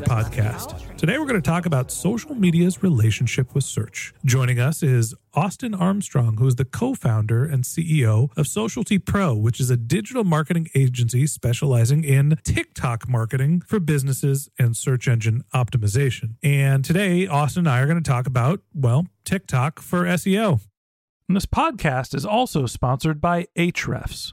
podcast. Today we're going to talk about social media's relationship with search. Joining us is Austin Armstrong, who is the co founder and CEO of Socialty Pro, which is a digital marketing agency specializing in TikTok marketing for businesses and search engine optimization. And today, Austin and I are going to talk about, well, TikTok for SEO. And this podcast is also sponsored by Ahrefs.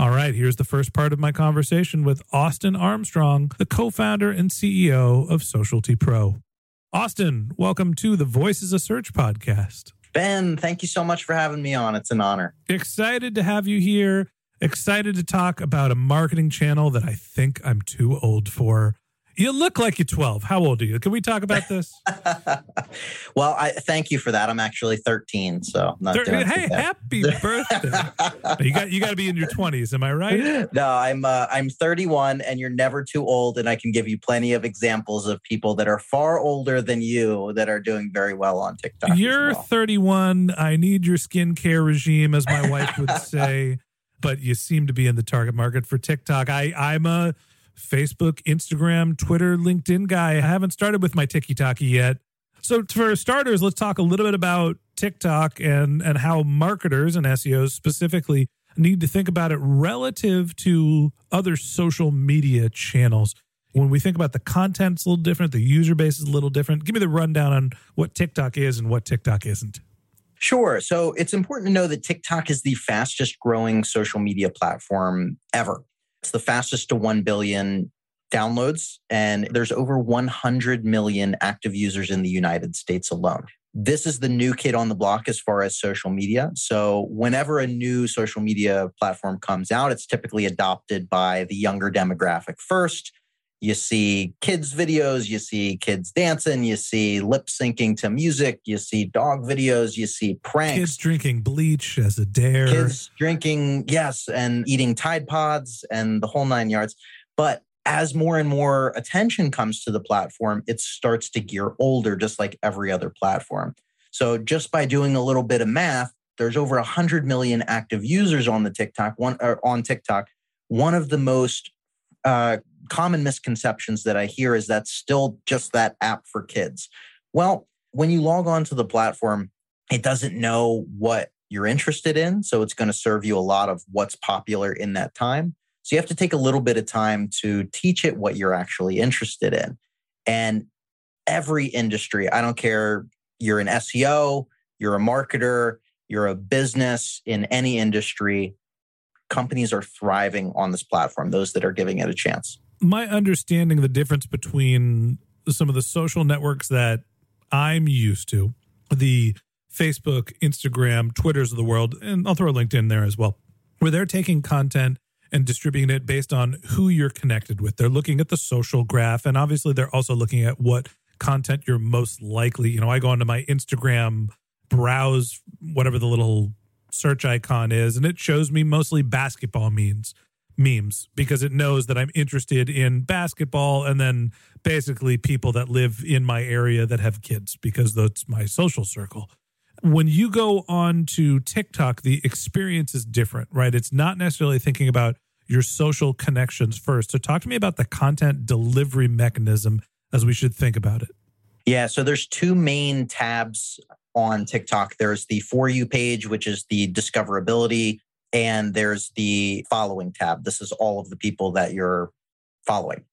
All right, here's the first part of my conversation with Austin Armstrong, the co founder and CEO of Socialty Pro. Austin, welcome to the Voices of Search podcast. Ben, thank you so much for having me on. It's an honor. Excited to have you here. Excited to talk about a marketing channel that I think I'm too old for. You look like you're 12. How old are you? Can we talk about this? well, I thank you for that. I'm actually 13, so not Thir- doing hey, happy birthday. you got you got to be in your 20s, am I right? No, I'm uh, I'm 31, and you're never too old. And I can give you plenty of examples of people that are far older than you that are doing very well on TikTok. You're well. 31. I need your skincare regime, as my wife would say. But you seem to be in the target market for TikTok. I, I'm a Facebook, Instagram, Twitter, LinkedIn guy. I haven't started with my TikTok yet. So for starters, let's talk a little bit about TikTok and and how marketers and SEOs specifically need to think about it relative to other social media channels. When we think about the content's a little different, the user base is a little different. Give me the rundown on what TikTok is and what TikTok isn't. Sure. So it's important to know that TikTok is the fastest growing social media platform ever. It's the fastest to 1 billion downloads, and there's over 100 million active users in the United States alone. This is the new kid on the block as far as social media. So, whenever a new social media platform comes out, it's typically adopted by the younger demographic first. You see kids' videos, you see kids dancing, you see lip syncing to music, you see dog videos, you see pranks. Kids drinking bleach as a dare. Kids drinking, yes, and eating Tide Pods and the whole nine yards. But as more and more attention comes to the platform, it starts to gear older, just like every other platform. So just by doing a little bit of math, there's over 100 million active users on the TikTok one or on TikTok. One of the most uh, common misconceptions that I hear is that's still just that app for kids. Well, when you log on to the platform, it doesn't know what you're interested in. So it's going to serve you a lot of what's popular in that time. So you have to take a little bit of time to teach it what you're actually interested in. And every industry, I don't care, you're an SEO, you're a marketer, you're a business in any industry, companies are thriving on this platform, those that are giving it a chance. My understanding the difference between some of the social networks that I'm used to, the Facebook, Instagram, Twitters of the world, and I'll throw LinkedIn there as well, where they're taking content and distributing it based on who you're connected with. They're looking at the social graph, and obviously they're also looking at what content you're most likely. You know, I go onto my Instagram, browse whatever the little search icon is, and it shows me mostly basketball memes memes because it knows that I'm interested in basketball and then basically people that live in my area that have kids because that's my social circle when you go on to TikTok, the experience is different, right? It's not necessarily thinking about your social connections first. So talk to me about the content delivery mechanism as we should think about it. Yeah, so there's two main tabs on TikTok. There's the for you page, which is the discoverability, and there's the following tab. This is all of the people that you're following.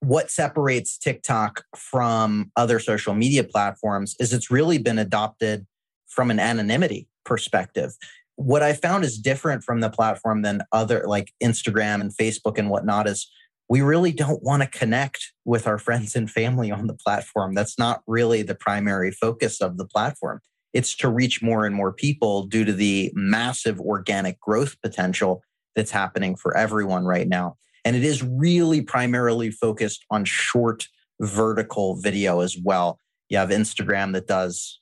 What separates TikTok from other social media platforms is it's really been adopted from an anonymity perspective. What I found is different from the platform than other like Instagram and Facebook and whatnot is we really don't want to connect with our friends and family on the platform. That's not really the primary focus of the platform. It's to reach more and more people due to the massive organic growth potential that's happening for everyone right now. And it is really primarily focused on short vertical video as well. You have Instagram that does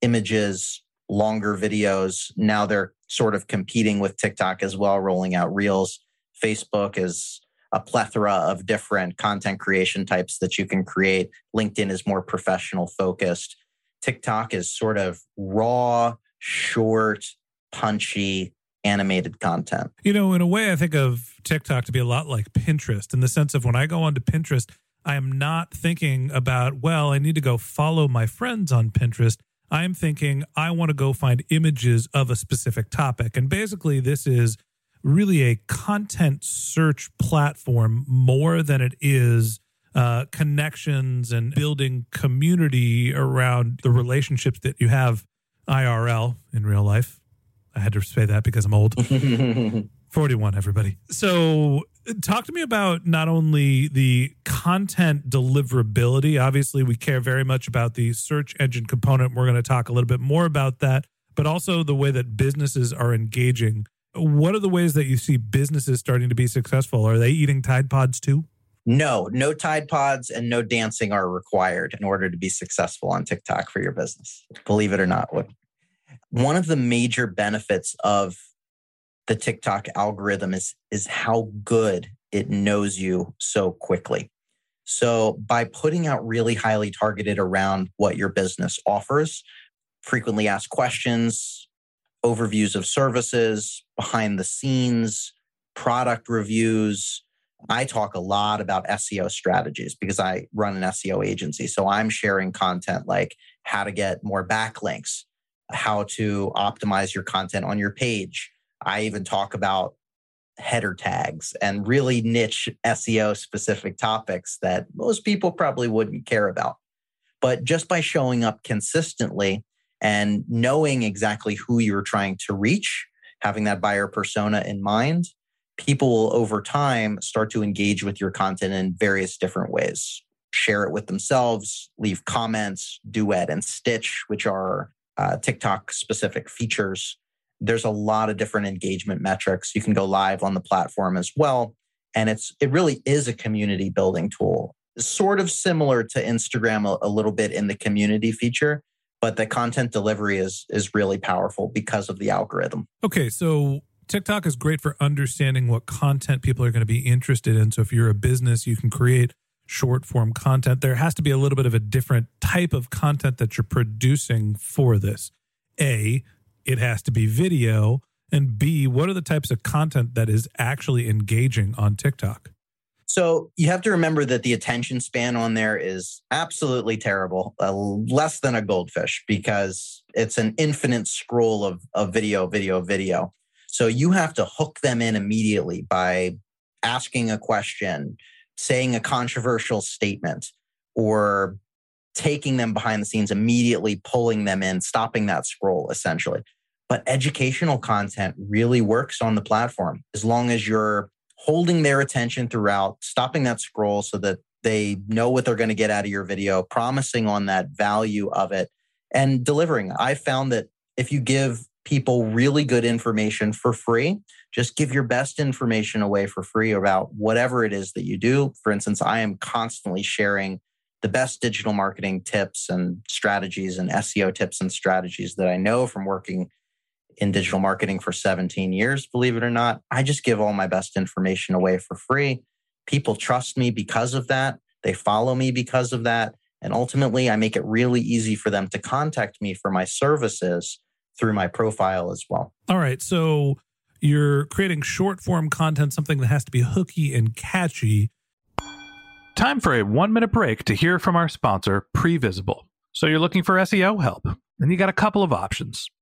images, longer videos. Now they're sort of competing with TikTok as well, rolling out reels. Facebook is a plethora of different content creation types that you can create. LinkedIn is more professional focused. TikTok is sort of raw, short, punchy, animated content. You know, in a way, I think of TikTok to be a lot like Pinterest in the sense of when I go onto Pinterest, I am not thinking about, well, I need to go follow my friends on Pinterest. I'm thinking I want to go find images of a specific topic. And basically, this is really a content search platform more than it is uh, connections and building community around the relationships that you have IRL in real life. I had to say that because I'm old. 41, everybody. So talk to me about not only the content deliverability. Obviously, we care very much about the search engine component. We're going to talk a little bit more about that, but also the way that businesses are engaging. What are the ways that you see businesses starting to be successful? Are they eating Tide Pods too? No, no Tide Pods and no dancing are required in order to be successful on TikTok for your business. Believe it or not. One of the major benefits of the TikTok algorithm is is how good it knows you so quickly. So by putting out really highly targeted around what your business offers, frequently asked questions, overviews of services, behind the scenes, product reviews, I talk a lot about SEO strategies because I run an SEO agency. So I'm sharing content like how to get more backlinks, how to optimize your content on your page, I even talk about header tags and really niche SEO specific topics that most people probably wouldn't care about. But just by showing up consistently and knowing exactly who you're trying to reach, having that buyer persona in mind, people will over time start to engage with your content in various different ways. Share it with themselves, leave comments, duet and stitch, which are uh, TikTok specific features there's a lot of different engagement metrics. You can go live on the platform as well. And it's it really is a community building tool. Sort of similar to Instagram a, a little bit in the community feature, but the content delivery is is really powerful because of the algorithm. Okay, so TikTok is great for understanding what content people are going to be interested in. So if you're a business, you can create short form content. There has to be a little bit of a different type of content that you're producing for this. A, it has to be video? And B, what are the types of content that is actually engaging on TikTok? So you have to remember that the attention span on there is absolutely terrible, uh, less than a goldfish, because it's an infinite scroll of, of video, video, video. So you have to hook them in immediately by asking a question, saying a controversial statement, or taking them behind the scenes, immediately pulling them in, stopping that scroll essentially. But educational content really works on the platform as long as you're holding their attention throughout, stopping that scroll so that they know what they're going to get out of your video, promising on that value of it, and delivering. I found that if you give people really good information for free, just give your best information away for free about whatever it is that you do. For instance, I am constantly sharing the best digital marketing tips and strategies and SEO tips and strategies that I know from working in digital marketing for 17 years, believe it or not. I just give all my best information away for free. People trust me because of that. They follow me because of that. And ultimately, I make it really easy for them to contact me for my services through my profile as well. All right. So you're creating short form content, something that has to be hooky and catchy. Time for a one minute break to hear from our sponsor, Previsible. So you're looking for SEO help, and you got a couple of options.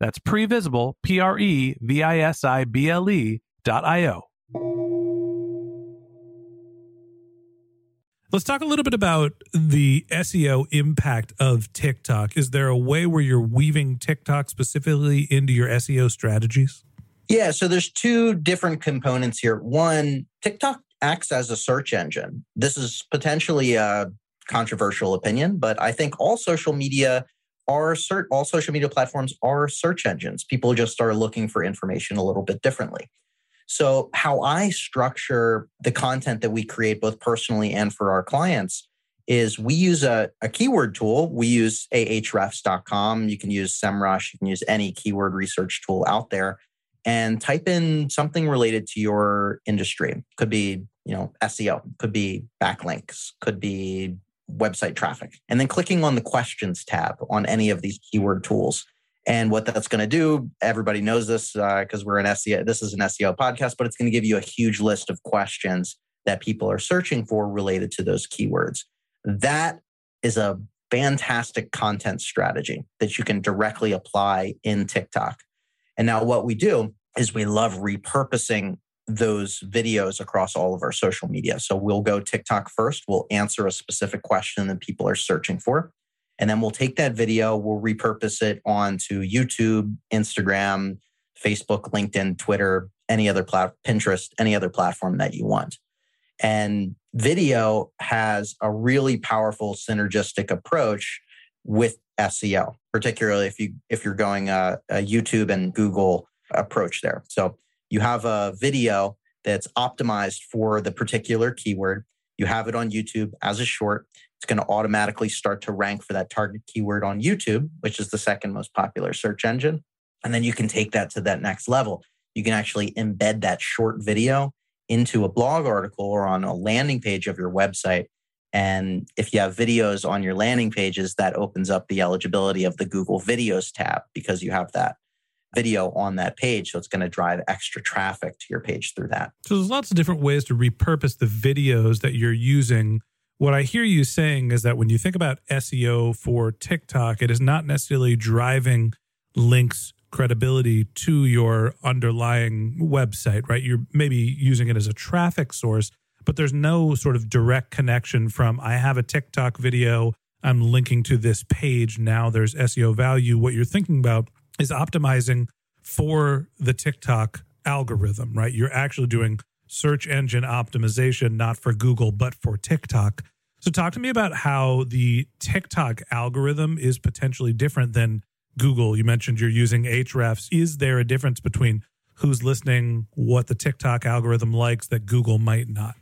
that's previsible, P R E V I S I B L E dot I O. Let's talk a little bit about the SEO impact of TikTok. Is there a way where you're weaving TikTok specifically into your SEO strategies? Yeah, so there's two different components here. One, TikTok acts as a search engine. This is potentially a controversial opinion, but I think all social media are search, all social media platforms are search engines. People just are looking for information a little bit differently. So, how I structure the content that we create, both personally and for our clients, is we use a, a keyword tool. We use ahrefs.com. You can use SEMrush. You can use any keyword research tool out there and type in something related to your industry. Could be, you know, SEO, could be backlinks, could be website traffic, and then clicking on the questions tab on any of these keyword tools. And what that's going to do, everybody knows this because uh, we're an SEO. This is an SEO podcast, but it's going to give you a huge list of questions that people are searching for related to those keywords. That is a fantastic content strategy that you can directly apply in TikTok. And now, what we do is we love repurposing those videos across all of our social media. So we'll go TikTok first, we'll answer a specific question that people are searching for. And then we'll take that video, we'll repurpose it onto YouTube, Instagram, Facebook, LinkedIn, Twitter, any other plat- Pinterest, any other platform that you want. And video has a really powerful synergistic approach with SEO, particularly if you if you're going a, a YouTube and Google approach there. So you have a video that's optimized for the particular keyword. You have it on YouTube as a short. It's going to automatically start to rank for that target keyword on YouTube, which is the second most popular search engine. And then you can take that to that next level. You can actually embed that short video into a blog article or on a landing page of your website. And if you have videos on your landing pages, that opens up the eligibility of the Google Videos tab because you have that video on that page. So it's going to drive extra traffic to your page through that. So there's lots of different ways to repurpose the videos that you're using what I hear you saying is that when you think about SEO for TikTok, it is not necessarily driving links credibility to your underlying website, right? You're maybe using it as a traffic source, but there's no sort of direct connection from I have a TikTok video, I'm linking to this page, now there's SEO value. What you're thinking about is optimizing for the TikTok algorithm, right? You're actually doing search engine optimization, not for Google, but for TikTok. So, talk to me about how the TikTok algorithm is potentially different than Google. You mentioned you're using Ahrefs. Is there a difference between who's listening, what the TikTok algorithm likes that Google might not?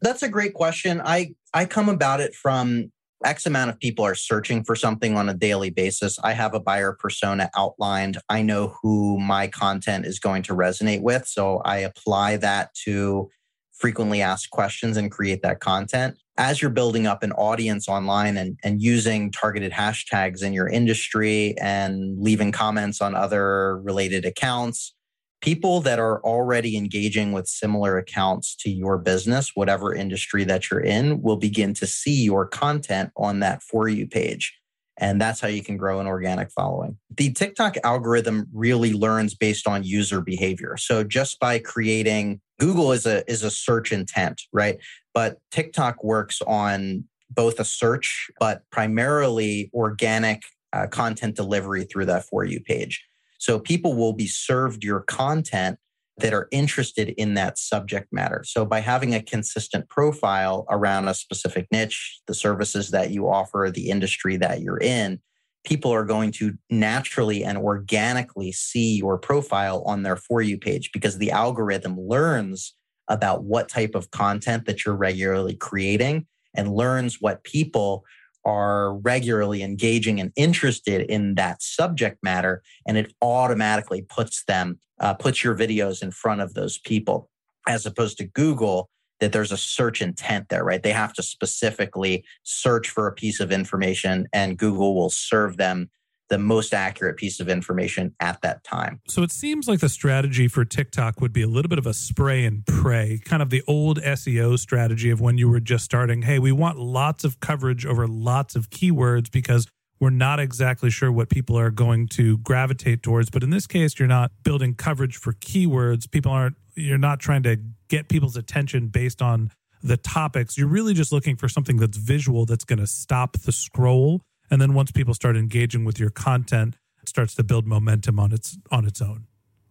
That's a great question. I I come about it from X amount of people are searching for something on a daily basis. I have a buyer persona outlined. I know who my content is going to resonate with. So I apply that to frequently asked questions and create that content. As you're building up an audience online and, and using targeted hashtags in your industry and leaving comments on other related accounts, people that are already engaging with similar accounts to your business, whatever industry that you're in, will begin to see your content on that For You page. And that's how you can grow an organic following. The TikTok algorithm really learns based on user behavior. So just by creating Google is a is a search intent, right? But TikTok works on both a search, but primarily organic uh, content delivery through that For You page. So people will be served your content that are interested in that subject matter. So by having a consistent profile around a specific niche, the services that you offer, the industry that you're in, people are going to naturally and organically see your profile on their For You page because the algorithm learns about what type of content that you're regularly creating and learns what people are regularly engaging and interested in that subject matter and it automatically puts them uh, puts your videos in front of those people as opposed to google that there's a search intent there right? They have to specifically search for a piece of information and google will serve them the most accurate piece of information at that time. So it seems like the strategy for TikTok would be a little bit of a spray and pray, kind of the old SEO strategy of when you were just starting. Hey, we want lots of coverage over lots of keywords because we're not exactly sure what people are going to gravitate towards. But in this case, you're not building coverage for keywords. People aren't, you're not trying to get people's attention based on the topics. You're really just looking for something that's visual that's going to stop the scroll and then once people start engaging with your content it starts to build momentum on its on its own.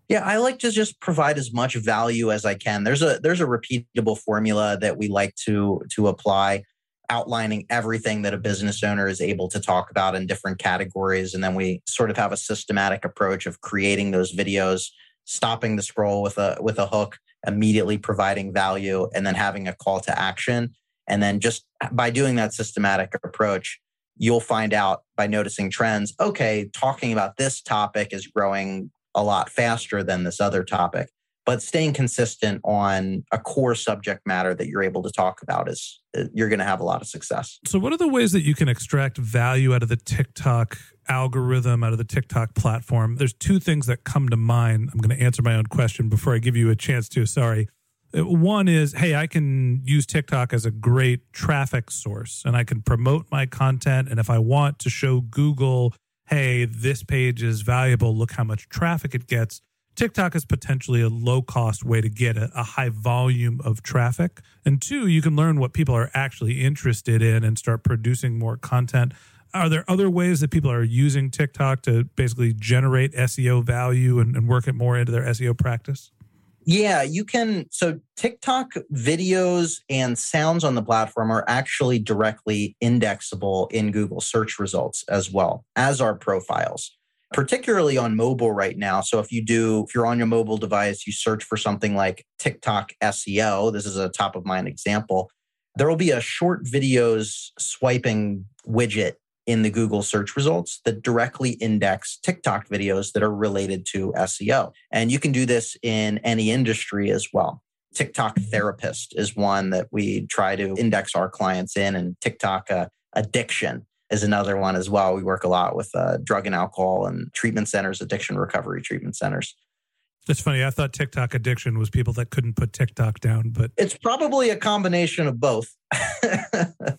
Yeah i like to just provide as much value as i can. There's a there's a repeatable formula that we like to to apply outlining everything that a business owner is able to talk about in different categories. And then we sort of have a systematic approach of creating those videos stopping the scroll with a with a hook immediately providing value and then having a call to action. And then just by doing that systematic approach you'll find out by noticing trends okay, talking about this topic is growing a lot faster than this other topic. But staying consistent on a core subject matter that you're able to talk about is uh, you're going to have a lot of success. So, what are the ways that you can extract value out of the TikTok algorithm, out of the TikTok platform? There's two things that come to mind. I'm going to answer my own question before I give you a chance to. Sorry. One is, hey, I can use TikTok as a great traffic source and I can promote my content. And if I want to show Google, hey, this page is valuable, look how much traffic it gets, TikTok is potentially a low cost way to get a, a, high volume of traffic. And two, you can learn what people are actually interested in and start producing more content. Are there other ways that people are using TikTok to basically generate SEO value and, and work it more into their SEO practice? Yeah, you can. So TikTok videos and sounds on the platform are actually directly indexable in Google search results as well as our profiles, particularly on mobile right now. So if you do, if you're on your mobile device, you search for something like TikTok SEO, this is a top of mind example. There will be a short videos swiping widget in the Google search results that directly index TikTok videos that are related to SEO. And you can do this in any industry as well. TikTok therapist is one that we try to index our clients in, and TikTok uh, addiction is another one as well. We work a lot with uh, drug and alcohol and treatment centers, addiction recovery treatment centers. It's funny. I thought TikTok addiction was people that couldn't put TikTok down, but It's probably a combination of both.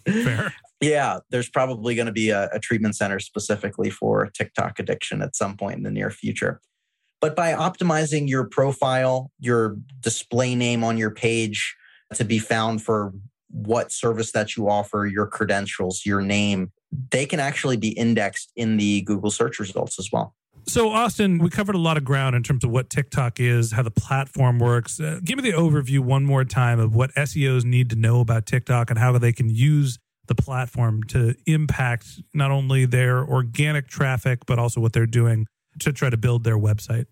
fair. Yeah, there's probably going to be a, a treatment center specifically for TikTok addiction at some point in the near future. But by optimizing your profile, your display name on your page to be found for what service that you offer, your credentials, your name, they can actually be indexed in the Google search results as well. So, Austin, we covered a lot of ground in terms of what TikTok is, how the platform works. Uh, give me the overview one more time of what SEOs need to know about TikTok and how they can use the platform to impact not only their organic traffic, but also what they're doing to try to build their website.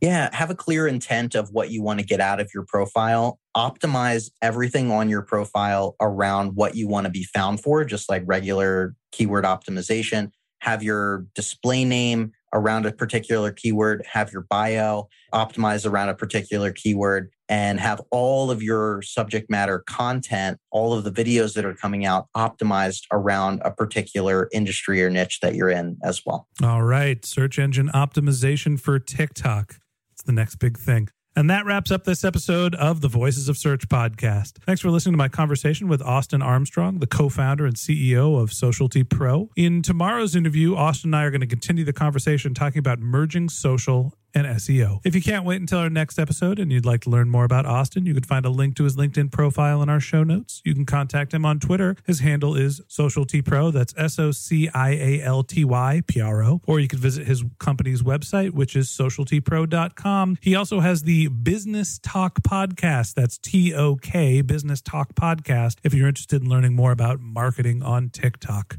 Yeah, have a clear intent of what you want to get out of your profile. Optimize everything on your profile around what you want to be found for, just like regular keyword optimization. Have your display name around a particular keyword, have your bio optimized around a particular keyword, and have all of your subject matter content, all of the videos that are coming out optimized around a particular industry or niche that you're in as well. All right. Search engine optimization for TikTok. It's the next big thing. And that wraps up this episode of the Voices of Search podcast. Thanks for listening to my conversation with Austin Armstrong, the co founder and CEO of Socialty Pro. In tomorrow's interview, Austin and I are going to continue the conversation talking about merging social and SEO. If you can't wait until our next episode and you'd like to learn more about Austin, you can find a link to his LinkedIn profile in our show notes. You can contact him on Twitter. His handle is Socialty Pro. That's S O C I A L T Y P R O. Or you can visit his company's website, which is socialtypro.com. He also has the Business Tok podcast. That's T O K, Business Tok podcast, if you're interested in learning more about marketing on TikTok.